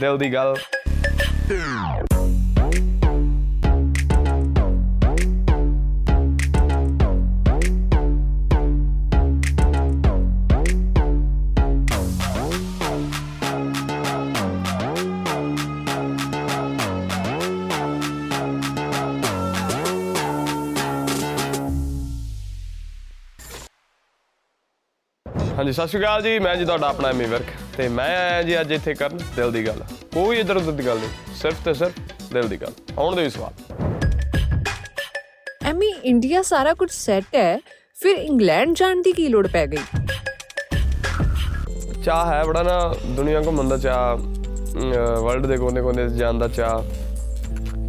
ਦਿਲ ਦੀ ਗੱਲ ਹਾਂਜੀ ਸਤਿ ਸ਼੍ਰੀ ਅਕਾਲ ਜੀ। ਮੈਂ ਜੀ ਤੁਹਾਡਾ ਆਪਣਾ ਐਮੀ ਵਰਕ। ਤੇ ਮੈਂ ਆਇਆ ਜੀ ਅੱਜ ਇੱਥੇ ਕਰਨ ਦਿਲ ਦੀ ਗੱਲ। ਕੋਈ ਇਧਰ ਉਧਰ ਦੀ ਗੱਲ ਨਹੀਂ। ਸਿਰਫ ਤੇ ਸਿਰਫ ਦਿਲ ਦੀ ਗੱਲ। ਆਉਣ ਦੇ ਸਵਾਲ। ਐਮੀ ਇੰਡੀਆ ਸਾਰਾ ਕੁਝ ਸੈੱਟ ਹੈ ਫਿਰ ਇੰਗਲੈਂਡ ਜਾਣ ਦੀ ਕੀ ਲੋੜ ਪੈ ਗਈ? ਚਾਹ ਹੈ ਬੜਾ ਨਾ ਦੁਨੀਆ ਘੁੰਮਣ ਦਾ ਚਾਹ ਵਰਲਡ ਦੇ ਕੋਨੇ-ਕੋਨੇ ਜਾਣ ਦਾ ਚਾਹ।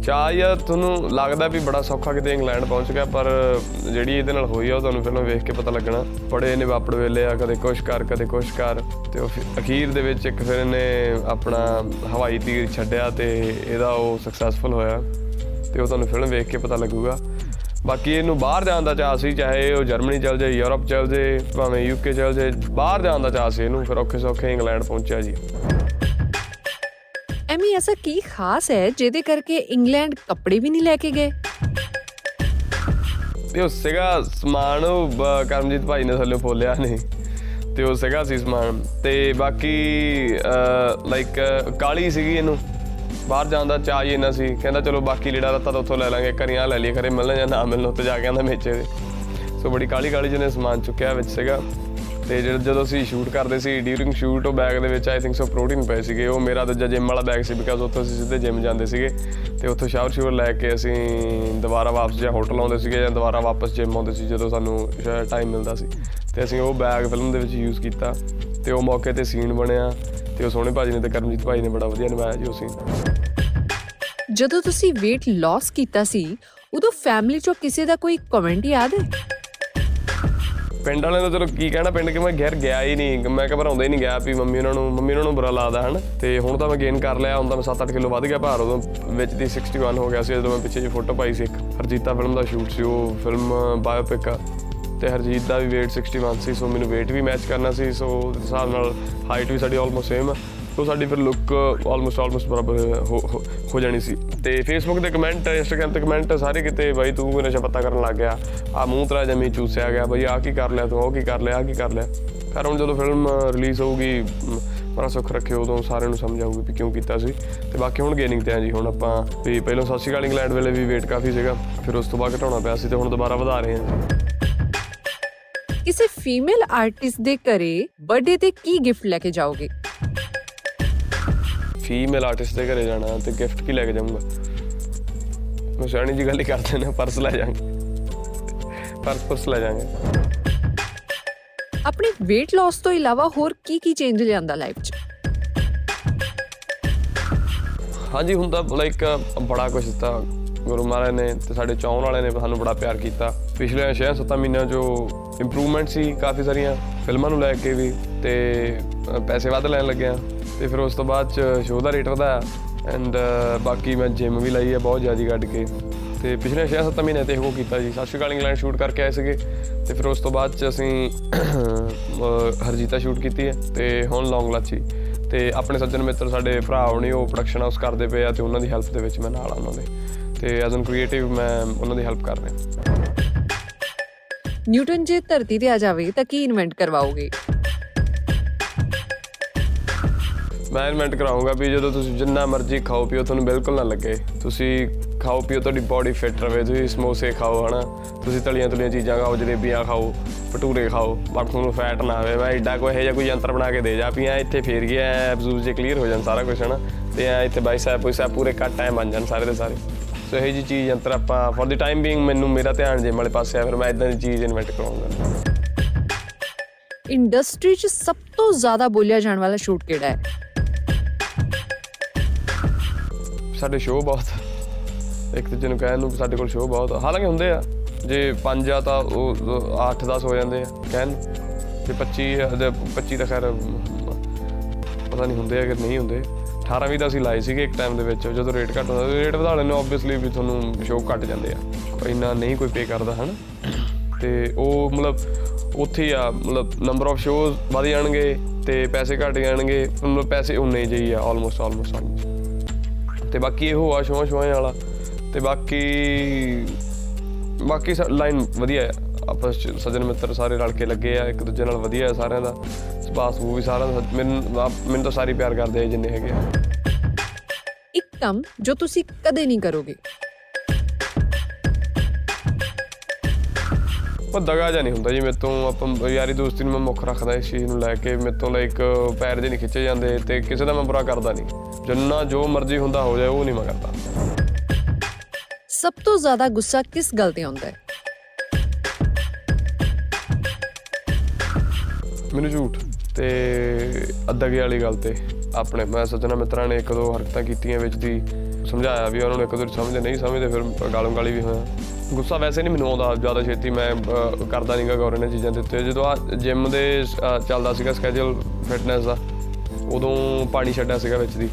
ਚਾਹ ਯਾ ਤੁਹਾਨੂੰ ਲੱਗਦਾ ਵੀ ਬੜਾ ਸੌਖਾ ਕਿਤੇ ਇੰਗਲੈਂਡ ਪਹੁੰਚ ਗਿਆ ਪਰ ਜਿਹੜੀ ਇਹਦੇ ਨਾਲ ਹੋਈ ਆ ਉਹ ਤੁਹਾਨੂੰ ਫਿਲਮ ਵੇਖ ਕੇ ਪਤਾ ਲੱਗਣਾ। ਬੜੇ ਨੇ ਵਾਪੜ ਵੇਲੇ ਆ ਕਦੇ ਕੁਛ ਕਰ ਕਦੇ ਕੁਛ ਕਰ। ਤੇ ਉਹ ਫਿਰ ਅਖੀਰ ਦੇ ਵਿੱਚ ਇੱਕ ਫਿਰ ਇਹਨੇ ਆਪਣਾ ਹਵਾਈ ਤੀਰ ਛੱਡਿਆ ਤੇ ਇਹਦਾ ਉਹ ਸਕਸੈਸਫੁਲ ਹੋਇਆ ਤੇ ਉਹ ਤੁਹਾਨੂੰ ਫਿਲਮ ਵੇਖ ਕੇ ਪਤਾ ਲੱਗੂਗਾ। ਬਾਕੀ ਇਹਨੂੰ ਬਾਹਰ ਜਾਣ ਦਾ ਚਾਹ ਸੀ ਚਾਹੇ ਉਹ ਜਰਮਨੀ ਚਲ ਜਾਏ ਯੂਰਪ ਚਲ ਜਾਏ ਭਾਵੇਂ ਯੂਕੇ ਚਲ ਜਾਏ ਬਾਹਰ ਜਾਣ ਦਾ ਚਾਹ ਸੀ ਇਹਨੂੰ ਫਿਰ ਔਖੇ ਸੌਖੇ ਇੰਗਲੈਂਡ ਪਹੁੰਚਿਆ ਜੀ। ਐਮੀ ਐਸਾ ਕੀ ਖਾਸ ਹੈ ਜਿਹਦੇ ਕਰਕੇ ਇੰਗਲੈਂਡ ਕੱਪੜੇ ਵੀ ਨਹੀਂ ਲੈ ਕੇ ਗਏ? ਤੇ ਉਹ ਸੀਗਾ ਸਮਾਨ ਉਹ ਕਰਮਜੀਤ ਭਾਈ ਨੇ ਥੱਲੇ ਫੋਲਿਆ ਨਹੀਂ ਤੇ ਉਹ ਸੀਗਾ ਸੀ ਸਮਾਨ ਤੇ ਬਾਕੀ ਲਾਈਕ ਕਾਲੀ ਸੀਗੀ ਇਹਨੂੰ। ਬਾਹਰ ਜਾਣ ਦਾ ਚਾਹ ਹੀ ਇਹਨਾਂ ਸੀ। ਕਹਿੰਦਾ ਚਲੋ ਬਾਕੀ ਲੀੜਾ ਰੱਤਾ ਤਾਂ ਉੱਥੋਂ ਲੈ ਲਾਂਗੇ ਕਰੀਆਂ ਲੈ ਲਈਏ ਖਰੇ ਮਿਲਣ ਜਾਂ ਨਾ ਮਿਲਣ ਉੱਤੇ ਜਾ ਕੇ ਆਂਦਾ ਮੇਚੇ ਦੇ। ਸੋ ਬੜੀ ਕਾਲੀ ਕਾਲੀ ਜਿਹਨੇ ਸਮਾਨ ਚੁੱਕਿਆ ਵਿੱਚ ਸੀਗਾ। ਤੇ ਜਦ- ਜਦੋਂ ਅਸੀਂ ਸ਼ੂਟ ਕਰਦੇ ਸੀ ਡਿਊਰਿੰਗ ਸ਼ੂਟ ਉਹ ਬੈਗ ਦੇ ਵਿੱਚ ਆਈ ਥਿੰਕ ਸੋ ਪ੍ਰੋਟੀਨ ਪਏ ਸੀਗੇ। ਉਹ ਮੇਰਾ ਦੂਜਾ ਜਿਮ ਵਾਲਾ ਬੈਗ ਸੀ ਬਿਕਾਜ਼ ਉੱਥੋਂ ਅਸੀਂ ਸਿੱਧੇ ਜਿਮ ਜਾਂਦੇ ਸੀਗੇ। ਤੇ ਉੱਥੋਂ ਸ਼ਾਵਰ ਸ਼ੂਵਰ ਲੈ ਕੇ ਅਸੀਂ ਦੁਬਾਰਾ ਵਾਪਸ ਜਾਂ ਹੋਟਲ ਆਉਂਦੇ ਸੀਗੇ ਜਾਂ ਦੁਬਾਰਾ ਵਾਪਸ ਜਿਮ ਆਉਂਦੇ ਸੀ ਜਦੋਂ ਸਾਨੂੰ ਟਾਈਮ ਮਿਲਦਾ ਸੀ। ਤੇ ਅਸੀਂ ਉਹ ਬੈਗ ਫਿਲਮ ਦੇ ਵਿੱਚ ਯੂਜ਼ ਕੀਤਾ ਤੇ ਉਹ ਮੌਕੇ ਤੇ ਸੀਨ ਬਣਿਆ ਤੇ ਉਹ ਸੋਹਣੇ ਭਾਜੀ ਨੇ ਤੇ ਕਰਮਜੀਤ ਭਾਈ ਨੇ ਬੜਾ ਵਧੀਆ ਨਿਭਾਇਆ ਜੀ ਉਹ ਸੀਨ ਜਦੋਂ ਤੁਸੀਂ weight loss ਕੀਤਾ ਸੀ, ਉਦੋਂ ਫੈਮਿਲੀ ਚੋਂ ਕਿਸੇ ਦਾ ਕੋਈ ਕਮੈਂਟ ਯਾਦ ਹੈ? ਪਿੰਡ ਵਾਲਿਆਂ ਦਾ ਚਲੋ ਕੀ ਕਹਿਣਾ, ਪਿੰਡ ਕਿ ਮੈਂ ਘਰ ਗਿਆ ਹੀ ਨਹੀਂ। ਮੈਂ ਘਬਰਾਉਂਦਾ ਹੀ ਨਹੀਂ ਗਿਆ ਵੀ ਮੰਮੀ ਉਹਨਾਂ ਨੂੰ ਮੰਮੀ ਉਹਨਾਂ ਨੂੰ ਬੁਰਾ ਲੱਗਦਾ ਹਨ। ਤੇ ਹੁਣ ਤਾਂ ਮੈਂ ਗੇਨ ਕਰ ਲਿਆ, ਹੁਣ ਤਾਂ ਮੈਂ 7-8 ਕਿਲੋ ਵੱਧ ਗਿਆ ਭਾਰ, ਉਦੋਂ ਵਿੱਚ ਦੀ 61 ਹੋ ਗਿਆ ਸੀ, ਜਦੋਂ ਮੈਂ ਪਿੱਛੇ ਜੀ ਫੋਟੋ ਪਾਈ ਸੀ ਇੱਕ। ਹਰਜੀਤਾ ਫਿਲਮ ਦਾ ਸ਼ੂਟ ਸੀ, ਉਹ ਫਿਲਮ ਬਾਇਓਪਿਕ ਆ। ਤੇ ਹਰਜੀਤ ਦਾ ਵੀ weight 61 ਸੀ, ਸੋ ਮੈਨੂੰ weight ਵੀ ਮੈਚ ਕਰਨਾ ਸੀ, ਸੋ ਉਸ ਹਿਸਾਬ ਨਾਲ ਹਾਈਟ ਵੀ ਸਾਡੀ ਆਲਮੋਸਟ ਸੇਮ ਆ। ਸੋ ਸਾਡੀ ਫਿਰ ਲੁੱਕ ਆਲਮੋਸਟ ਆਲਮੋਸਟ ਬਰਾਬਰ ਹੋ- ਹੋ- ਹੋ ਜਾਣੀ ਸੀ। ਤੇ ਫੇਸਬੁੱਕ ਦੇ ਕਮੈਂਟ ਇੰਸਟਾਗ੍ਰam ਤੇ ਕਮੈਂਟ ਸਾਰੇ ਕਿਤੇ ਬਾਈ ਤੂੰ ਕੋਈ ਨਸ਼ਾ ਪੱਤਾ ਕਰਨ ਲੱਗ ਗਿਆ। ਆ ਮੂੰਹ ਤਰਾ ਜਮੀ ਚੂਸਿਆ ਗਿਆ ਬਈ ਆ ਕੀ ਕਰ ਲਿਆ ਤੂੰ ਉਹ ਕੀ ਕਰ ਲਿਆ ਆ ਕੀ ਕਰ ਲਿਆ। ਪਰ ਹੁਣ ਜਦੋਂ ਫਿਲਮ ਰਿਲੀਜ਼ ਹੋਊਗੀ ਮ, ਬੜਾ ਸੁੱਖ ਰੱਖਿਓ ਉਦੋਂ ਸਾਰਿਆਂ ਨੂੰ ਸਮਝ ਆਊਗੀ ਵੀ ਕਿਉਂ ਕੀਤਾ ਸੀ। ਤੇ ਬਾਕੀ ਹੁਣ ਗੇਨਿੰਗ ਤੇ ਆ ਜੀ ਹੁਣ ਆਪਾਂ ਵੀ ਪਹਿਲਾਂ ਸਤਿ ਸ਼੍ਰੀ ਅਕਾਲ ਇੰਗਲੈਂਡ ਵੇਲੇ ਵੀ weight ਕਾਫੀ ਸੀਗਾ ਫਿਰ ਉਸ ਤੋਂ ਬਾਅਦ ਘਟਾਉਣਾ ਪਿਆ ਸੀ ਤੇ ਹੁਣ ਦੁਬਾਰਾ ਵਧਾ ਰਹੇ ਹਾਂ। ਕਿਸੇ ਫੀਮੇਲ ਆਰਟਿਸਟ ਦੇ ਘਰੇ ਬਰਥਡੇ ਤੇ ਕੀ ਗਿਫਟ ਲੈ ਕੇ ਜਾਓਗੇ? ਫੀਮੇਲ ਆਰਟਿਸਟ ਦੇ ਘਰੇ ਜਾਣਾ ਤੇ ਗਿਫਟ ਕੀ ਲੈ ਕੇ ਜਾਊਂਗਾ? ਮੈਂ ਸਿਆਣੀ ਜੀ ਗੱਲ ਹੀ ਕਰਦੇ ਨੇ ਪਰਸ ਲੈ ਜਾਾਂਗੇ ਪਰਸ ਪਰਸ ਲੈ ਜਾਾਂਗੇ ਆਪਣੇ weight loss ਤੋਂ ਇਲਾਵਾ ਹੋਰ ਕੀ ਕੀ ਚੇਂਜ ਲਿਆਂਦਾ ਲਾਈਫ 'ਚ? ਹਾਂਜੀ ਤਾਂ ਲਾਈਕ ਬੜਾ ਕੁਝ ਦਿੱਤਾ। ਗੁਰੂ ਮਹਾਰਾਜ ਨੇ ਤੇ ਸਾਡੇ ਚਾਹਣ ਵਾਲੇ ਨੇ ਸਾਨੂੰ ਬੜਾ ਪਿਆਰ ਕੀਤਾ। ਪਿਛਲੇ 6-7 ਮਹੀਨਿਆਂ 'ਚੋਂ ਇੰਪਰੂਵਮੈਂਟ ਸੀ ਕਾਫੀ ਸਾਰੀਆਂ ਫਿਲਮਾਂ ਨੂੰ ਲੈ ਕੇ ਵੀ ਤੇ ਪੈਸੇ ਵੱਧ ਲੈਣ ਲੱਗਿਆ। ਤੇ ਫਿਰ ਉਸ ਤੋਂ ਬਾਅਦ ਚ ਸ਼ੋਅ ਦਾ ਰੇਟ ਵਧਾਇਆ ਐਂਡ ਬਾਕੀ ਮੈਂ ਜਿਮ ਵੀ ਲਈ ਹੈ ਬਹੁਤ ਜ਼ਿਆਦਾ ਕੱਢ ਕੇ। ਤੇ ਪਿਛਲੇ 6-7 ਮਹੀਨੇ ਤੇ ਉਹ ਕੀਤਾ ਜੀ। ਸਤਿ ਸ਼੍ਰੀ ਅਕਾਲ ਇੰਗਲੈਂਡ ਸ਼ੂਟ ਕਰਕੇ ਆਏ ਸੀਗੇ। ਤੇ ਫਿਰ ਉਸ ਤੋਂ ਬਾਅਦ ਚ ਅਸੀਂ ਅ, ਹਰਜੀਤਾ ਸ਼ੂਟ ਕੀਤੀ ਹੈ ਤੇ ਹੁਣ ਲੌਂਗ ਲਾਚੀ ਤੇ ਆਪਣੇ ਸੱਜਣ ਮਿੱਤਰ ਸਾਡੇ ਭਰਾ ਹੋਣੀ ਉਹ ਪ੍ਰੋਡਕਸ਼ਨ ਹਾਊਸ ਕਰਦੇ ਪਏ ਆ ਤੇ ਉਹਨਾਂ ਦੀ ਹੈਲਪ ਦੇ ਵਿੱਚ ਮੈਂ ਨਾਲ ਆ ਉਹਨਾਂ ਦੇ। ਤੇ ਐਜ਼ ਐਨ ਕ੍ਰੀਏਟਿਵ ਮੈਂ ਉਹਨਾਂ ਦੀ ਹੈਲਪ ਕਰ ਰਿਹਾ। ਨਿਊਟਨ ਜੇ ਧਰਤੀ ਤੇ ਆ ਜਾਵੇ ਤਾਂ ਕੀ ਇਨਵੈਂਟ ਕਰਵਾਓਗੇ? ਮੈਂ ਇਨਵੈਂਟ ਕਰਾਉਂਗਾ ਵੀ ਜਦੋਂ ਤੁਸੀਂ ਜਿੰਨਾ ਮਰਜ਼ੀ ਖਾਓ ਪੀਓ, ਤੁਹਾਨੂੰ ਬਿਲਕੁਲ ਨਾ ਲੱਗੇ। ਤੁਸੀਂ ਖਾਓ ਪੀਓ, ਤੁਹਾਡੀ ਬਾਡੀ ਫਿੱਟ ਰਵੇ, ਤੁਸੀਂ ਸਮੋਸੇ ਖਾਓ, ਹਨਾ। ਤੁਸੀਂ ਤਲੀਆਂ ਤਲੀਆਂ ਚੀਜ਼ਾਂ ਖਾਓ, ਜਲੇਬੀਆਂ ਖਾਓ, ਭਟੂਰੇ ਖਾਓ, ਪਰ ਤੁਹਾਨੂੰ ਫੈਟ ਨਾ ਆਵੇ। ਮੈਂ ਐਡਾ ਕੋਈ ਇਹੋ ਜਿਹਾ ਕੋਈ ਯੰਤਰ ਬਣਾ ਕੇ ਦੇ ਜਾ ਵੀ ਐਂ ਇੱਥੇ ਫੇਰ ਗਿਆ ਐਬਜ਼ੂਸ ਜੇ ਕਲੀਅਰ ਹੋ ਜਾਣ ਸਾਰਾ ਕੁਝ ਹਨਾ। ਤੇ ਐਂ ਇੱਥੇ ਬਾਈਸੈਪ ਪੂਰੇ ਪੂਰੇ ਕੱਟ ਐ ਬਣ ਜਾਣ ਸਾਰੇ ਦੇ ਸਾਰੇ। ਸੋ ਇਹ ਜੀ ਚੀਜ਼, ਯੰਤਰ ਆਪਾਂ ਫॉर ਦੀ ਟਾਈਮ ਬੀਇੰਗ ਮੈਨੂੰ ਮੇਰਾ ਧਿਆਨ ਜਿਮ ਵਾਲੇ ਪਾਸੇ ਆ, ਫਿਰ ਮੈਂ ਇਦਾਂ ਦੀ ਚੀਜ਼ ਇਨਵੈਂਟ ਕਰਾਉਂਗਾ। ਇੰਡਸਟਰੀ 'ਚ ਸਭ ਤੋਂ ਜ਼ਿਆਦਾ ਬੋਲਿਆ ਜਾਣ ਵਾਲਾ ਸ਼ੂਟ ਕਿਹੜਾ ਹੈ? ਸਾਡੇ ਸ਼ੋਅ ਬਹੁਤ ਇੱਕ ਦੂਜੇ ਨੂੰ ਕਹਿਣ ਨੂੰ ਵੀ ਸਾਡੇ ਕੋਲ ਸ਼ੋਅ ਬਹੁਤ ਆ। ਹਾਲਾਂਕਿ ਹੁੰਦੇ ਆ ਜੇ 5 ਆ ਤਾਂ ਉਹ 8-10 ਹੋ ਜਾਂਦੇ ਆ ਕਹਿਣ ਨੂੰ। ਜੇ 25 ਆ ਤੇ 25 ਤਾਂ ਖੈਰ ਅਮ, ਪਤਾ ਨਹੀਂ ਹੁੰਦੇ ਆ ਕਿ ਨਹੀਂ ਹੁੰਦੇ। 18 ਵੀ ਤਾਂ ਅਸੀਂ ਲਾਏ ਸੀਗੇ ਇੱਕ ਟਾਈਮ ਦੇ ਵਿੱਚ ਜਦੋਂ ਰੇਟ ਘੱਟ ਹੁੰਦਾ ਰੇਟ ਵਧਾ ਲੈਣੇ ਆਬਵੀਅਸਲੀ ਵੀ ਤੁਹਾਨੂੰ ਸ਼ੋਅ ਘਟ ਜਾਂਦੇ ਆ। ਕੋਈ ਇੰਨਾ ਨਹੀਂ ਕੋਈ ਪੇ ਕਰਦਾ ਹਨ? ਤੇ ਉਹ ਮਤਲਬ ਉੱਥੇ ਹੀ ਆ ਮਤਲਬ ਨੰਬਰ ਆਫ ਸ਼ੋਜ਼ ਵਧ ਜਾਣਗੇ ਤੇ ਪੈਸੇ ਘਟ ਜਾਣਗੇ ਮਤਲਬ ਪੈਸੇ ਉਨੇ ਜਿਹੀ ਆ ਆਲਮੋਸਟ ਆਲਮੋਸਟ ਆਲਮੋਸਟ ਤੇ ਬਾਕੀ ਇਹੋ ਆ ਸ਼ੋਆਂ ਸ਼ੋਆਂ ਵਾਲਾ। ਤੇ ਬਾਕੀ ਬਾਕੀ ਲਾਈਨ ਵਧੀਆ ਹੈ ਆਪਸ ਚ ਸੱਜਣ ਮਿੱਤਰ ਸਾਰੇ ਰਲ ਕੇ ਲੱਗੇ ਆ ਇੱਕ ਦੂਜੇ ਨਾਲ ਵਧੀਆ ਹੈ ਸਾਰਿਆਂ ਦਾ। ਸੁਭਾਅ ਸੂ ਵੀ ਸਾਰਿਆਂ ਦਾ। ਮੈਨੂੰ ਮੈਨੂੰ ਤਾਂ ਸਾਰੇ ਪਿਆਰ ਕਰਦੇ ਆ ਜਿੰਨੇ ਹੈਗੇ ਆ। ਇੱਕ ਕੰਮ ਜੋ ਤੁਸੀਂ ਕਦੇ ਨਹੀਂ ਕਰੋਗੇ। ਉਹ ਦਗਾ ਜਾਂ ਨਹੀਂ ਹੁੰਦਾ ਜੀ ਮੇਰੇ ਤੋਂ। ਆਪਾਂ ਯਾਰੀ ਦੋਸਤੀ ਨੂੰ ਮੈਂ ਮੁੱਖ ਰੱਖਦਾ ਇਸ ਚੀਜ਼ ਨੂੰ ਲੈ ਕੇ। ਮੇਰੇ ਤੋਂ ਲਾਈਕ ਪੈਰ ਦੇ ਨਹੀਂ ਖਿੱਚੇ ਜਾਂਦੇ ਤੇ ਕਿਸੇ ਦਾ ਮੈਂ ਬੁਰਾ ਕਰਦਾ ਨਹੀਂ। ਜਿੰਨਾ ਜੋ ਮਰਜ਼ੀ ਹੁੰਦਾ ਹੋ ਜਾਏ ਉਹ ਨਹੀਂ ਮੈਂ ਕਰਦਾ। ਸਭ ਤੋਂ ਜ਼ਿਆਦਾ ਗੁੱਸਾ ਕਿਸ ਗੱਲ ਤੇ ਆਉਂਦਾ ਹੈ? ਮੈਨੂੰ ਝੂਠ ਤੇ ਅਦਗੇ ਵਾਲੀ ਗੱਲ ਤੇ ਆਪਣੇ ਮੈਂ ਸੱਜਣਾ ਮਿੱਤਰਾਂ ਨੇ ਇੱਕ ਦੋ ਹਰਕਤਾਂ ਕੀਤੀਆਂ ਵਿੱਚ ਦੀ ਸਮਝਾਇਆ ਵੀ ਉਹਨਾਂ ਨੂੰ ਇੱਕ ਦੋ ਸਮਝਦੇ ਨਹੀਂ ਸਮਝਦੇ ਫਿਰ ਗਾਲੋਂ ਗਾਲੀ ਵੀ ਹੋਇਆ। ਗੁੱਸਾ ਵੈਸੇ ਨਹੀਂ ਮੈਨੂੰ ਆਉਂਦਾ ਜ਼ਿਆਦਾ ਛੇਤੀ ਮੈਂ ਕਰਦਾ ਨਹੀਂਗਾ ਗੌਰ ਇਹਨਾਂ ਚੀਜ਼ਾਂ ਦੇ ਉੱਤੇ। ਜਦੋਂ ਆ ਜਿਮ ਦੇ ਚੱਲਦਾ ਸੀਗਾ ਸਕੇਜੂਲ ਫਿਟਨੈਸ ਦਾ ਉਦੋਂ ਪਾਣੀ ਛੱਡਿਆ ਸੀਗਾ ਵਿੱਚ ਦੀ।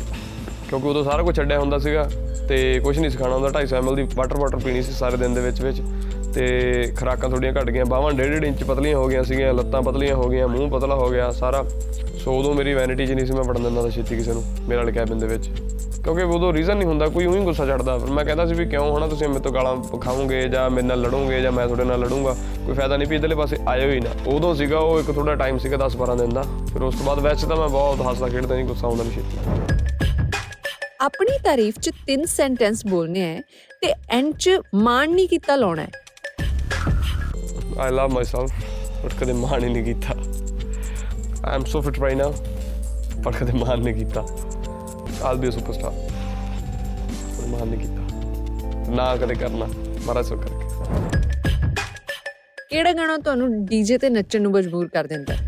ਕਿਉਂਕਿ ਉਦੋਂ ਸਾਰਾ ਕੁਝ ਛੱਡਿਆ ਹੁੰਦਾ ਸੀਗਾ ਤੇ ਕੁਝ ਨਹੀਂ ਸਿਖਾਣਾ ਹੁੰਦਾ। 250 ml ਦੀ ਵਾਟਰ ਵਾਟਰ ਪੀਣੀ ਸੀ ਸਾਰੇ ਦਿਨ ਦੇ ਵਿੱਚ ਵਿੱਚ। ਤੇ ਖਰਾਕਾਂ ਥੋੜੀਆਂ ਘਟ ਗਈਆਂ ਬਾਹਾਂ ਡੇਢ ਡੇਢ ਇੰਚ ਪਤਲੀਆਂ ਹੋ ਗਈਆਂ ਸੀਗੀਆਂ, ਲੱਤਾਂ ਪਤਲੀਆਂ ਹੋ ਗਈਆਂ, ਮੂੰਹ ਪਤਲਾ ਹੋ ਗਿਆ ਸਾਰਾ। ਸੋ ਉਦੋਂ ਮੇਰੀ ਵੈਨਿਟੀ 'ਚ ਨਹੀਂ ਸੀ, ਮੈਂ ਪੜਨ ਦਿੰਦਾ ਤਾਂ ਛੇਤੀ ਕਿਸੇ ਨੂੰ, ਮੇਰੇ ਵਾਲੇ ਕੈਬਿਨ ਦੇ ਵਿੱਚ। ਕਿਉਂਕਿ ਉਦੋਂ ਰੀਜ਼ਨ ਨਹੀਂ ਹੁੰਦਾ, ਕੋਈ ਉਹੀ ਗੁੱਸਾ ਚੜਦਾ ਮੈਂ ਕਹਿੰਦਾ ਸੀ ਵੀ ਕਿਉਂ ਹਨਾ ਤੁਸੀਂ ਮੇਰੇ ਤੋਂ ਗਾਲਾਂ ਖਾਓਗੇ ਜਾਂ ਮੇਰੇ ਨਾਲ ਲੜੋਗੇ ਜਾਂ ਮੈਂ ਤੁਹਾਡੇ ਨਾਲ ਲੜੂੰਗਾ, ਕੋਈ ਫਾਇਦਾ ਨਹੀਂ ਵੀ ਇਧਰਲੇ ਪਾਸੇ ਆਇਓ ਹੀ ਨਾ। ਉਦੋਂ ਸੀਗਾ ਉਹ ਇੱਕ ਥੋੜਾ ਟਾਈਮ ਸੀਗਾ 10 12 ਦਿਨ ਦਾ। ਫਿਰ ਉਸ ਤੋਂ ਬਾਅਦ ਵੈਸੇ ਤਾਂ ਮੈਂ ਬਹੁਤ ਹੱਸਦਾ ਖੇਡਦਾ ਨਹੀਂ ਗੁੱਸਾ ਆਉਂਦਾ ਨਹੀਂ ਛੇਤੀ। ਆਪਣੀ ਤਾਰੀਫ 'ਚ ਤਿੰਨ ਸੈਂਟੈਂਸ ਬੋਲਨੇ ਹੈ ਤੇ ਐਂਡ 'ਚ ਮਾਣ ਨਹੀਂ ਕੀਤਾ ਲਾਉਣਾ ਹੈ। ਆਈ ਲਵ ਮਾਈਸੈਲਫ ਪਰ ਕਦੇ ਮਾਣ ਨਹੀਂ ਕੀਤਾ। I am so fit right now ਪਰ ਕਦੇ ਮਾਣ ਨਹੀਂ ਕੀਤਾ। ਆਲ ਬੀ ਅ ਸੁਪਰਸਟਾਰ ਪਰ ਮਾਣ ਨਹੀਂ ਕੀਤਾ। ਨਾ ਕਦੇ ਕਰਨਾ ਮਾਰਾ ਸੋ ਕਰਕੇ। ਕਿਹੜਾ ਗਾਣਾ ਤੁਹਾਨੂੰ ਡੀਜੇ ਤੇ ਨੱਚਣ ਨੂੰ ਮਜਬੂਰ ਕਰ ਦਿੰਦਾ? ਹੈ?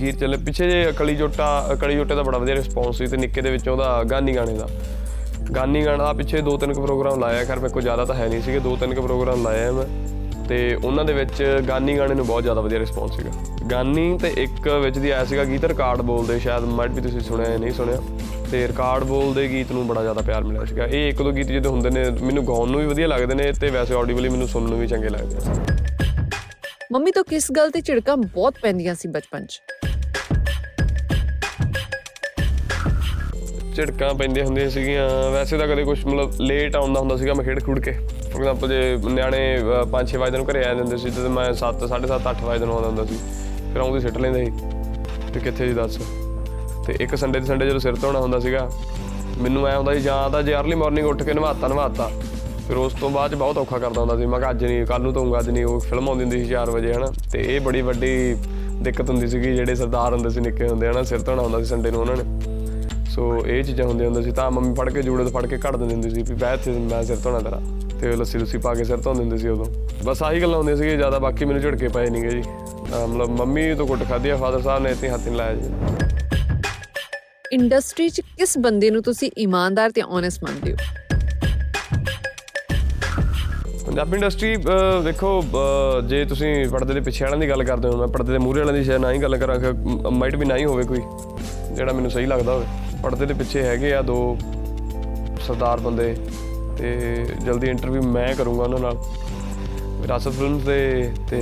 ਗੀਤ ਚੱਲੇ। ਪਿੱਛੇ ਜੇ ਕਲੀ ਜੋਟਾ ਕਲੀ ਜੋਟੇ ਦਾ ਬੜਾ ਵਧੀਆ ਰਿਸਪੌਂਸ ਸੀ ਤੇ ਨਿੱਕੇ ਦੇ ਵਿੱਚ ਉਹਦਾ ਗਾਨੀ ਗਾਣੇ ਦਾ। ਗਾਨੀ ਗਾਣਾ ਦਾ ਪਿੱਛੇ ਦੋ ਤਿੰਨ ਕੁ ਪ੍ਰੋਗਰਾਮ ਲਾਇਆ ਖੈਰ ਮੇਰੇ ਕੋਲ ਜ਼ਿਆਦਾ ਤਾਂ ਹੈ ਨਹੀਂ ਸੀਗੇ, ਦੋ ਤਿੰਨ ਕੁ ਪ੍ਰੋਗਰਾਮ ਲਾਏ ਆ ਮੈਂ। ਤੇ ਉਹਨਾਂ ਦੇ ਵਿੱਚ ਗਾਨੀ ਗਾਣੇ ਨੂੰ ਬਹੁਤ ਜ਼ਿਆਦਾ ਵਧੀਆ ਰਿਸਪੌਂਸ ਸੀਗਾ। ਗਾਨੀ ਤੇ ਇੱਕ ਵਿੱਚ ਦੀ ਆਇਆ ਸੀਗਾ ਗੀਤ ਰਿਕਾਰਡ ਬੋਲਦੇ, ਸ਼ਾਇਦ ਮਾਈਟ ਵੀ ਤੁਸੀਂ ਸੁਣਿਆ ਜਾਂ ਨਹੀਂ ਸੁਣਿਆ। ਤੇ ਰਿਕਾਰਡ ਬੋਲਦੇ ਗੀਤ ਨੂੰ ਬੜਾ ਜ਼ਿਆਦਾ ਪਿਆਰ ਮਿਲਿਆ ਸੀਗਾ। ਇਹ ਇੱਕ ਦੋ ਗੀਤ ਜਿਹੜੇ ਹੁੰਦੇ ਨੇ, ਮੈਨੂੰ ਗਾਉਣ ਨੂੰ ਵੀ ਵਧੀਆ ਲੱਗਦੇ ਨੇ ਤੇ ਵੈਸੇ ਆਡੀਬਲੀ ਮੈਨੂੰ ਸੁਣਨ ਨੂੰ ਵੀ ਚੰਗੇ ਲੱਗਦੇ ਆ। ਮੰਮੀ ਤੋਂ ਕਿਸ ਗੱਲ ਤੇ ਝਿੜਕਾਂ ਬਹੁਤ ਪੈਂਦੀਆਂ ਸੀ ਬਚਪਨ 'ਚ? ਝਿੜਕਾਂ ਪੈਂਦੀਆਂ ਹੁੰਦੀਆਂ ਸੀਗੀਆਂ। ਵੈਸੇ ਤਾਂ ਕਦੇ ਕੁਝ ਮਤਲਬ ਲੇਟ ਆਉਂਦਾ ਹੁੰਦਾ ਸੀਗਾ ਮੈਂ ਖੇਡ ਖੁੜ ਕੇ। ਫੋਰ ਐਗਜ਼ਾਮਪਲ ਜੇ ਨਿਆਣੇ 5-6 ਵਜੇ ਨੂੰ ਘਰੇ ਆ ਜਾਂਦੇ ਸੀ ਤੇ ਮੈਂ 7 7:30 8 ਵਜੇ ਨੂੰ ਆਉਂਦਾ ਹੁੰਦਾ ਸੀ, ਫਿਰ ਆਉਂਦੇ ਸਿੱਟ ਲੈਂਦੇ ਸੀ। ਤੇ ਕਿੱਥੇ ਜੀ ਦੱਸ? ਤੇ ਇੱਕ ਸੰਡੇ ਦੇ ਸੰਡੇ ਜਦੋਂ ਸਿਰ ਧੋਣਾ ਹੁੰਦਾ ਸੀਗਾ, ਮੈਨੂੰ ਐ ਹੁੰਦਾ ਸੀ, ਜਾਂ ਤਾਂ ਜੇ ਅਰਲੀ ਮਾਰਨਿੰਗ ਉੱਠ ਕੇ ਨਵਾਤਾ ਨਵਾਤਾ ਫਿਰ ਉਸ ਤੋਂ ਬਾਅਦ ਚ ਬਹੁਤ ਔਖਾ ਕਰਦਾ ਹੁੰਦਾ ਸੀ। ਮੈਂ ਕਿਹਾ ਅੱਜ ਨਹੀਂ ਕੱਲ ਨੂੰ ਧੋਊਂਗਾ, ਅੱਜ ਨਹੀਂ, ਉਹ ਫਿਲਮ ਆਉਂਦੀ ਹੁੰਦੀ ਸੀ 4 ਵਜੇ, ਹਨਾ? ਤੇ ਇਹ ਬੜੀ ਵੱਡੀ ਦਿੱਕਤ ਹੁੰਦੀ ਸੀਗੀ, ਜਿਹੜੇ ਸਰਦਾਰ ਹੁੰਦੇ ਸੀ, ਨਿੱਕੇ ਹੁੰਦੇ, ਹਨਾ? ਸਿਰ ਧੋਣਾ ਹੁੰਦਾ ਸੀ ਸੰਡੇ ਨੂੰ ਉਹਨਾਂ ਨੇ। ਸੋ ਇਹ ਚੀਜ਼ਾਂ ਹੁੰਦੀਆਂ ਹੁੰਦੀਆਂ ਸੀ ਤਾਂ ਮੰਮੀ ਫੜ ਕੇ ਜੂੜੇ ਤੋਂ ਫੜ ਕੇ ਕੱਢ ਦਿੰਦੀ ਹੁੰਦੀ ਸੀ ਵੀ ਬਹਿ ਇੱਥੇ ਮੈਂ ਸਿਰ ਧੋਣਾ ਤੇਰਾ। ਤੇ ਲੱਸੀ ਲੁੱਸੀ ਪਾ ਕੇ ਸਿਰ ਧੋਂਦੇ ਹੁੰਦੇ ਸੀ ਉਦੋਂ। ਬਸ ਆਹੀ ਗੱਲਾਂ ਹੁੰਦੀਆਂ ਸੀ ਜ਼ਿਆਦਾ ਬਾਕੀ ਮੈਨੂੰ ਝਟਕੇ ਪਏ ਨਹੀਂਗੇ ਜੀ। ਮਤਲਬ ਮੰਮੀ ਤੋਂ ਕੁੱਟ ਖਾਧੀ ਆ ਫਾਦਰ ਸਾਹਿਬ ਨੇ ਇੱਥੇ ਹੱਥ ਨਹੀਂ ਲਾਇਆ ਜੀ। ਇੰਡਸਟਰੀ 'ਚ ਕਿਸ ਬੰਦੇ ਨੂੰ ਤੁਸੀਂ ਇਮਾਨਦਾਰ ਤੇ ਓਨੈਸਟ ਮੰਨਦੇ ਹੋ? ਪੰਜਾਬੀ ਇੰਡਸਟਰੀ ਦੇਖੋ ਜੇ ਤੁਸੀਂ ਪਰਦੇ ਦੇ ਪਿੱਛੇ ਵਾਲਿਆਂ ਦੀ ਗੱਲ ਕਰਦੇ ਹੋ ਮੈਂ ਪਰਦੇ ਦੇ ਮੂਹਰੇ ਵਾਲਿਆਂ ਦੀ ਸ਼ਾਇਦ ਨਾ ਹੀ ਗੱਲ ਕਰਾਂ ਕਿ ਮਾਈਟ ਵੀ ਨਾ ਹੀ ਹੋਵੇ ਕੋਈ ਜਿਹੜਾ ਮੈਨੂੰ ਸਹੀ ਲੱਗਦਾ ਹੋਵੇ। ਪਰਦੇ ਦੇ ਪਿੱਛੇ ਹੈਗੇ ਆ ਦੋ ਸਰਦਾਰ ਬੰਦੇ ਤੇ ਜਲਦੀ ਇੰਟਰਵਿਊ ਮੈਂ ਕਰੂੰਗਾ ਉਹਨਾਂ ਨਾਲ। ਵਿਰਾਸਤ ਫਿਲਮਸ ਦੇ ਤੇ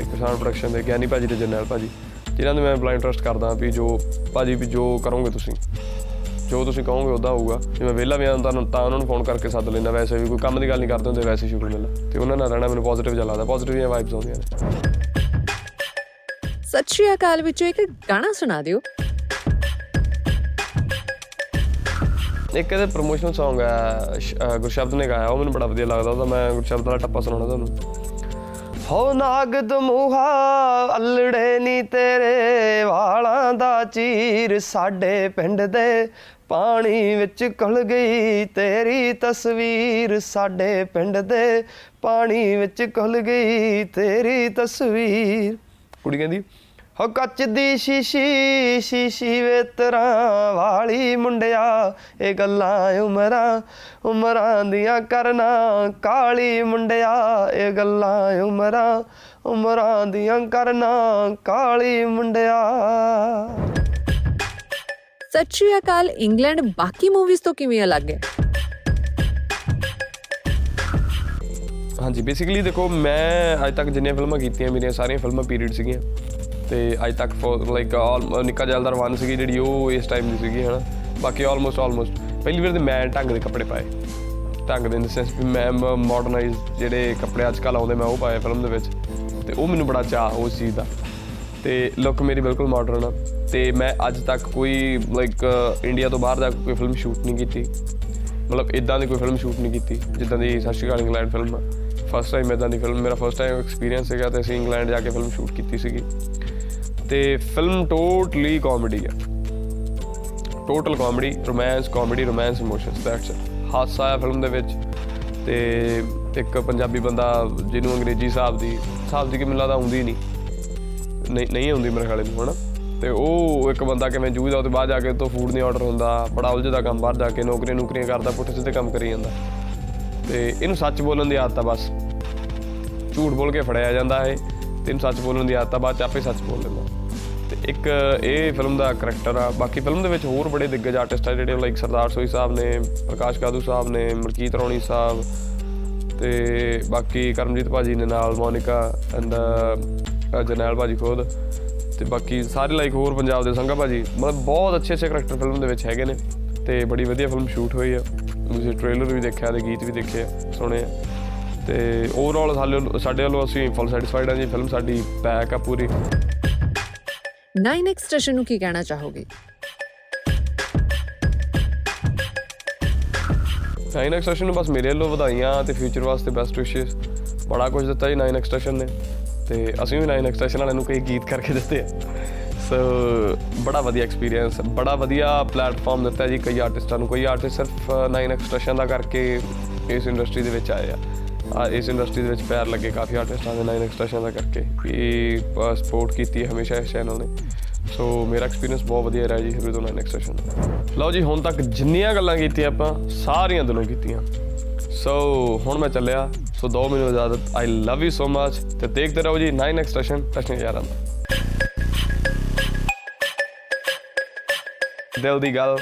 ਕਿਸਾਨ ਪ੍ਰੋਡਕਸ਼ਨ ਦੇ ਗਿਆਨੀ ਭਾਜੀ ਤੇ ਜਰਨੈਲ ਭਾਜੀ, ਜਿਨ੍ਹਾਂ ਨੂੰ ਮੈਂ ਬਲਾਈਂਡ ਟਰਸਟ ਕਰਦਾ ਵੀ ਜੋ ਭਾਜੀ ਵੀ ਜੋ ਕਰੋਗੇ ਤੁਸੀਂ। ਜੋ ਤੁਸੀਂ ਕਹੋਗੇ ਉਦਾਂ ਹੋਊਗਾ। ਜੇ ਮੈਂ ਵਿਹਲਾ ਵੀ ਆਂ ਤਾਂ ਤਾਂ ਉਹਨਾਂ ਨੂੰ ਫੋਨ ਕਰਕੇ ਸੱਦ ਲੈਂਦਾ। ਵੈਸੇ ਵੀ ਕੋਈ ਕੰਮ ਦੀ ਗੱਲ ਨਹੀਂ ਕਰਦੇ ਹੁੰਦੇ, ਵੈਸੇ ਸ਼ੁਕਰ ਮਿਲਦਾ ਤੇ ਉਹਨਾਂ ਨਾਲ ਰਹਿਣਾ ਮੈਨੂੰ ਪੋਜ਼ਿਟਿਵ ਜਿਹਾ ਲੱਗਦਾ। ਪੋਜ਼ਿਟਿਵ ਜਿਹੀਆਂ ਵਾਈਬਸ ਆਉਂਦੀਆਂ ਨੇ। ਸਤਿ ਸ਼੍ਰੀ ਅਕਾਲ ਵਿੱਚੋਂ ਇੱਕ ਗਾਣਾ ਸੁਣਾ ਦਿਓ। ਇੱਕ ਇਹਦੇ ਪ੍ਰੋਮੋਸ਼ਨਲ Song ਹੈ ਸ਼- ਅਹ, ਗੁਰਸ਼ਬਦ ਨੇ ਗਾਇਆ, ਉਹ ਮੈਨੂੰ ਬੜਾ ਵਧੀਆ ਲੱਗਦਾ, ਉਹਦਾ ਮੈਂ ਗੁਰਸ਼ਬਦ ਵਾਲਾ ਟੱਪਾ ਸੁਣਾਉਣਾ ਤੁਹਾਨੂੰ। ਹੋ ਨਾਗ ਦਮੂਹਾ ਅਲੜੇ ਨੀ ਤੇਰੇ, ਵਾਲਾਂ ਦਾ ਚੀਰ ਸਾਡੇ ਪਿੰਡ ਦੇ, ਪਾਣੀ ਵਿੱਚ ਘੁਲ ਗਈ ਤੇਰੀ ਤਸਵੀਰ ਸਾਡੇ ਪਿੰਡ ਦੇ, ਪਾਣੀ ਵਿੱਚ ਘੁਲ ਗਈ ਤੇਰੀ ਤਸਵੀਰ। ਕੁੜੀ ਕਹਿੰਦੀ ਹੋ ਕੱਚ ਦੀ ਸ਼ੀਸ਼ੀ ਸ਼ੀਸ਼ੀ ਵੇ ਤਰਾਂ ਵਾਲੀ ਮੁੰਡਿਆ। ਇਹ ਗੱਲਾਂ ਉਮਰਾਂ ਉਮਰਾਂ ਦੀਆਂ ਕਰਨਾ ਕਾਲੀ ਮੁੰਡਿਆ। ਇਹ ਗੱਲਾਂ ਉਮਰਾਂ ਉਮਰਾਂ ਦੀਆਂ ਕਰਨਾ ਕਾਲੀ ਮੁੰਡਿਆ। ਸ਼੍ਰੀ ਅਕਾਲ ਇੰਗਲੈਂਡ ਬਾਕੀ ਮੂਵੀਜ਼ ਤੋਂ ਕਿਵੇਂ ਅਲੱਗ ਹੈ? ਹਾਂਜੀ ਬੇਸਿਕਲੀ ਦੇਖੋ ਮੈਂ ਅੱਜ ਤੱਕ ਜਿੰਨੀਆਂ ਫਿਲਮਾਂ ਕੀਤੀਆਂ ਮੇਰੀਆਂ ਸਾਰੀਆਂ ਫਿਲਮਾਂ ਪੀਰੀਅਡ ਸੀਗੀਆਂ। ਤੇ ਅੱਜ ਤੱਕ ਫॉर ਲਾਈਕ ਆਲ ਨਿੱਕਾ ਜੈਲਦਾਰ 1 ਸੀਗੀ ਜਿਹੜੀ ਉਹ ਇਸ ਟਾਈਮ ਦੀ ਸੀਗੀ, ਹਨਾ। ਬਾਕੀ ਆਲਮੋਸਟ ਆਲਮੋਸਟ ਪਹਿਲੀ ਵਾਰ ਤੇ ਮੈਂ ਢੰਗ ਦੇ ਕੱਪੜੇ ਪਾਏ। ਢੰਗ ਦੇ ਇਨ ਸੈਂਸ ਵੀ ਮੈਂ ਮਾਡਰਨਾਈਜ਼ ਜਿਹੜੇ ਕੱਪੜੇ ਅੱਜ ਕੱਲ੍ਹ ਆਉਂਦੇ ਮੈਂ ਉਹ ਪਾਏ ਫਿਲਮ ਦੇ ਵਿੱਚ। ਤੇ ਉਹ ਮੈਨੂੰ ਬੜਾ ਚਾਹ ਉਸ ਚੀਜ਼ ਦਾ। ਤੇ ਲੁੱਕ ਮੇਰੀ ਬਿਲਕੁਲ ਮਾਡਰਨ ਆ। ਤੇ ਮੈਂ ਅੱਜ ਤੱਕ ਕੋਈ ਲਾਈਕ ਇੰਡੀਆ ਤੋਂ ਬਾਹਰ ਜਾ ਕੇ ਕੋਈ ਫਿਲਮ ਸ਼ੂਟ ਨਹੀਂ ਕੀਤੀ। ਮਤਲਬ ਇਦਾਂ ਦੀ ਕੋਈ ਫਿਲਮ ਸ਼ੂਟ ਨਹੀਂ ਕੀਤੀ, ਜਿੱਦਾਂ ਦੀ ਸਤਿ ਸ਼੍ਰੀ ਅਕਾਲ ਇੰਗਲੈਂਡ ਫਿਲਮ ਆ। ਫਸਟ ਟਾਈਮ ਇਦਾਂ ਦੀ ਫਿਲਮ ਮੇਰਾ ਫਸਟ ਟਾਈਮ ਐਕਸਪੀਰੀਅੰਸ ਸੀਗਾ ਤੇ ਅਸੀਂ ਇੰਗਲੈਂਡ ਜਾ ਕੇ ਫਿਲਮ ਸ਼ੂਟ ਕੀਤੀ ਸੀਗੀ। ਤੇ ਫਿਲਮ ਟੋਟਲੀ ਕਾਮੇਡੀ ਆ। Total comedy romance comedy romance emotions that's it ਹਾਸਾ ਆ ਫਿਲਮ ਦੇ ਵਿੱਚ ਤੇ ਇੱਕ ਪੰਜਾਬੀ ਬੰਦਾ ਜਿਹਨੂੰ ਅੰਗਰੇਜ਼ੀ ਹਿਸਾਬ ਦੀ ਹਿਸਾਬ ਦੀ ਕਿ ਮੈਨੂੰ ਲੱਗਦਾ ਆਉਂਦੀ ਨਹੀਂ। ਨਹੀਂ ਨਹੀਂ ਆਉਂਦੀ ਮੇਰੇ ਖਾਲੇ ਨੂੰ ਹਨਾ? ਤੇ ਉਹ ਇੱਕ ਬੰਦਾ ਕਿਵੇਂ ਜੂਝਦਾ, ਉਹਦੇ ਬਾਅਦ ਜਾ ਕੇ ਤੋਂ ਫੂਡ ਨਹੀਂ ਆਰਡਰ ਹੁੰਦਾ, ਬੜਾ ਉਲਝਦਾ ਕੰਮ, ਬਾਹਰ ਜਾ ਕੇ ਨੌਕਰੀਆਂ ਨੌਕਰੀਆਂ ਕਰਦਾ, ਪੁੱਠੇ ਸਿੱਧੇ ਕੰਮ ਕਰੀ ਜਾਂਦਾ। ਤੇ ਇਹਨੂੰ ਸੱਚ ਬੋਲਣ ਦੀ ਆਦਤ ਆ ਬਸ। ਝੂਠ ਬੋਲ ਕੇ ਫੜਿਆ ਜਾਂਦਾ ਹੈ ਤੇ ਇਹਨੂੰ ਸੱਚ ਬੋਲਣ ਦੀ ਆਦਤ ਆ, ਬਾਅਦ ਚ ਆਪੇ ਸੱਚ ਬੋਲ ਲੈਂਦਾ। ਤੇ ਇੱਕ ਇਹ ਫਿਲਮ ਦਾ ਕਰੈਕਟਰ ਆ। ਬਾਕੀ ਫਿਲਮ ਦੇ ਵਿੱਚ ਹੋਰ ਬੜੇ ਦਿੱਗਜ ਆਰਟਿਸਟ ਆ ਜਿਹੜੇ ਲਾਈਕ ਸਰਦਾਰ ਸੋਈ ਸਾਹਿਬ ਨੇ, ਪ੍ਰਕਾਸ਼ ਕਾਦੂ ਸਾਹਿਬ ਨੇ, ਮਲਕੀਤ ਰੌਣੀ ਸਾਹਿਬ ਤੇ ਬਾਕੀ ਕਰਮਜੀਤ ਭਾਜੀ ਨੇ ਨਾਲ ਮੋਨਿਕਾ ਐਂਡ ਜਰਨੈਲ ਭਾਜੀ ਖੁਦ ਤੇ ਬਾਕੀ ਸਾਰੇ ਲਾਈਕ ਹੋਰ ਪੰਜਾਬ ਦੇ ਸੰਗਾ ਭਾਜੀ। ਮਤਲਬ ਬਹੁਤ ਅੱਛੇ ਅੱਛੇ ਕਰੈਕਟਰ ਫਿਲਮ ਦੇ ਵਿੱਚ ਹੈਗੇ ਨੇ ਤੇ ਬੜੀ ਵਧੀਆ ਫਿਲਮ ਸ਼ੂਟ ਹੋਈ ਆ। ਤੁਸੀਂ ਟ੍ਰੇਲਰ ਵੀ ਦੇਖਿਆ ਤੇ ਗੀਤ ਵੀ ਦੇਖੇ ਆ, ਸੁਣੇ ਆ। ਤੇ ਓਵਰਆਲ ਸਾਡੇ ਸਾਡੇ ਵੱਲੋਂ ਅਸੀਂ ਫੁੱਲ ਸੈਟੀਸਫਾਈਡ ਆ ਜੀ। ਫਿਲਮ ਸਾਡੀ ਪੈਕ ਆ ਪੂਰੀ। 9x ਸਟੇਸ਼ਨ ਨੂੰ ਕੀ ਕਹਿਣਾ ਚਾਹੋਗੇ? ਨਾਈਨ ਐਕਸਟੈਸ਼ਨ ਨੂੰ ਬਸ ਮੇਰੇ ਵੱਲੋਂ ਵਧਾਈਆਂ ਤੇ ਫਿਊਚਰ ਵਾਸਤੇ ਬੈਸਟ ਵਿਸ਼ੇਸ ਬੜਾ ਕੁਝ ਦਿੱਤਾ ਜੀ ਨਾਈਨ ਐਕਸਟੈਸ਼ਨ ਨੇ। ਤੇ ਅਸੀਂ ਵੀ ਨਾਈਨ ਐਕਸਟੈਸ਼ਨ ਵਾਲਿਆਂ ਨੂੰ ਕਈ ਗੀਤ ਕਰਕੇ ਦਿੱਤੇ ਆ। ਸੋ ਬੜਾ ਵਧੀਆ ਐਕਸਪੀਰੀਅੰਸ ਬੜਾ ਵਧੀਆ ਪਲੇਟਫਾਰਮ ਦਿੱਤਾ ਜੀ ਕਈ ਆਰਟਿਸਟਾਂ ਨੂੰ। ਕੋਈ ਆਰਟਿਸਟ ਸਿਰਫ ਨਾਈਨ ਐਕਸਟੈਸ਼ਨ ਦਾ ਕਰਕੇ ਇਸ ਇੰਡਸਟਰੀ ਦੇ ਵਿੱਚ ਆਏ ਆ ਆ। ਇਸ ਇੰਡਸਟਰੀ ਦੇ ਵਿੱਚ ਪੈਰ ਲੱਗੇ ਕਾਫੀ ਆਰਟਿਸਟਾਂ ਦੇ ਨਾਈਨ ਐਕਸਟੈਸ਼ਨ ਦਾ ਕਰਕੇ ਵੀ ਸਪੋਰਟ ਕੀਤੀ ਹੈ ਹਮੇਸ਼ਾ ਇਸ ਚੈਨਲ ਨੇ। ਸੋ ਮੇਰਾ ਐਕਸਪੀਰੀਅੰਸ ਬਹੁਤ ਵਧੀਆ ਰਿਹਾ ਜੀ ਸ਼ੁਰੂ ਤੋਂ ਨਾਈਨ ਐਕਸਟੈਸ਼ਨ ਲਓ ਜੀ, ਹੁਣ ਤੱਕ ਜਿੰਨੀਆਂ ਗੱਲਾਂ ਕੀਤੀਆਂ ਆਪਾਂ, ਸਾਰੀਆਂ ਦਿਲੋਂ ਕੀਤੀਆਂ। ਸੋ ਹੁਣ ਮੈਂ ਚੱਲਿਆ। ਸੋ ਦੋ ਮੈਨੂੰ ਇਜਾਜ਼ਤ। I love you so much ਤੇ ਦੇਖਦੇ ਰਹੋ ਜੀ 9 ਐਕਸਟ੍ਰੈਸ਼ਨ ਟੈਸਟਿੰਗ ਯਾਰਾਂ ਦਾ। ਦਿਲ ਦੀ ਗੱਲ।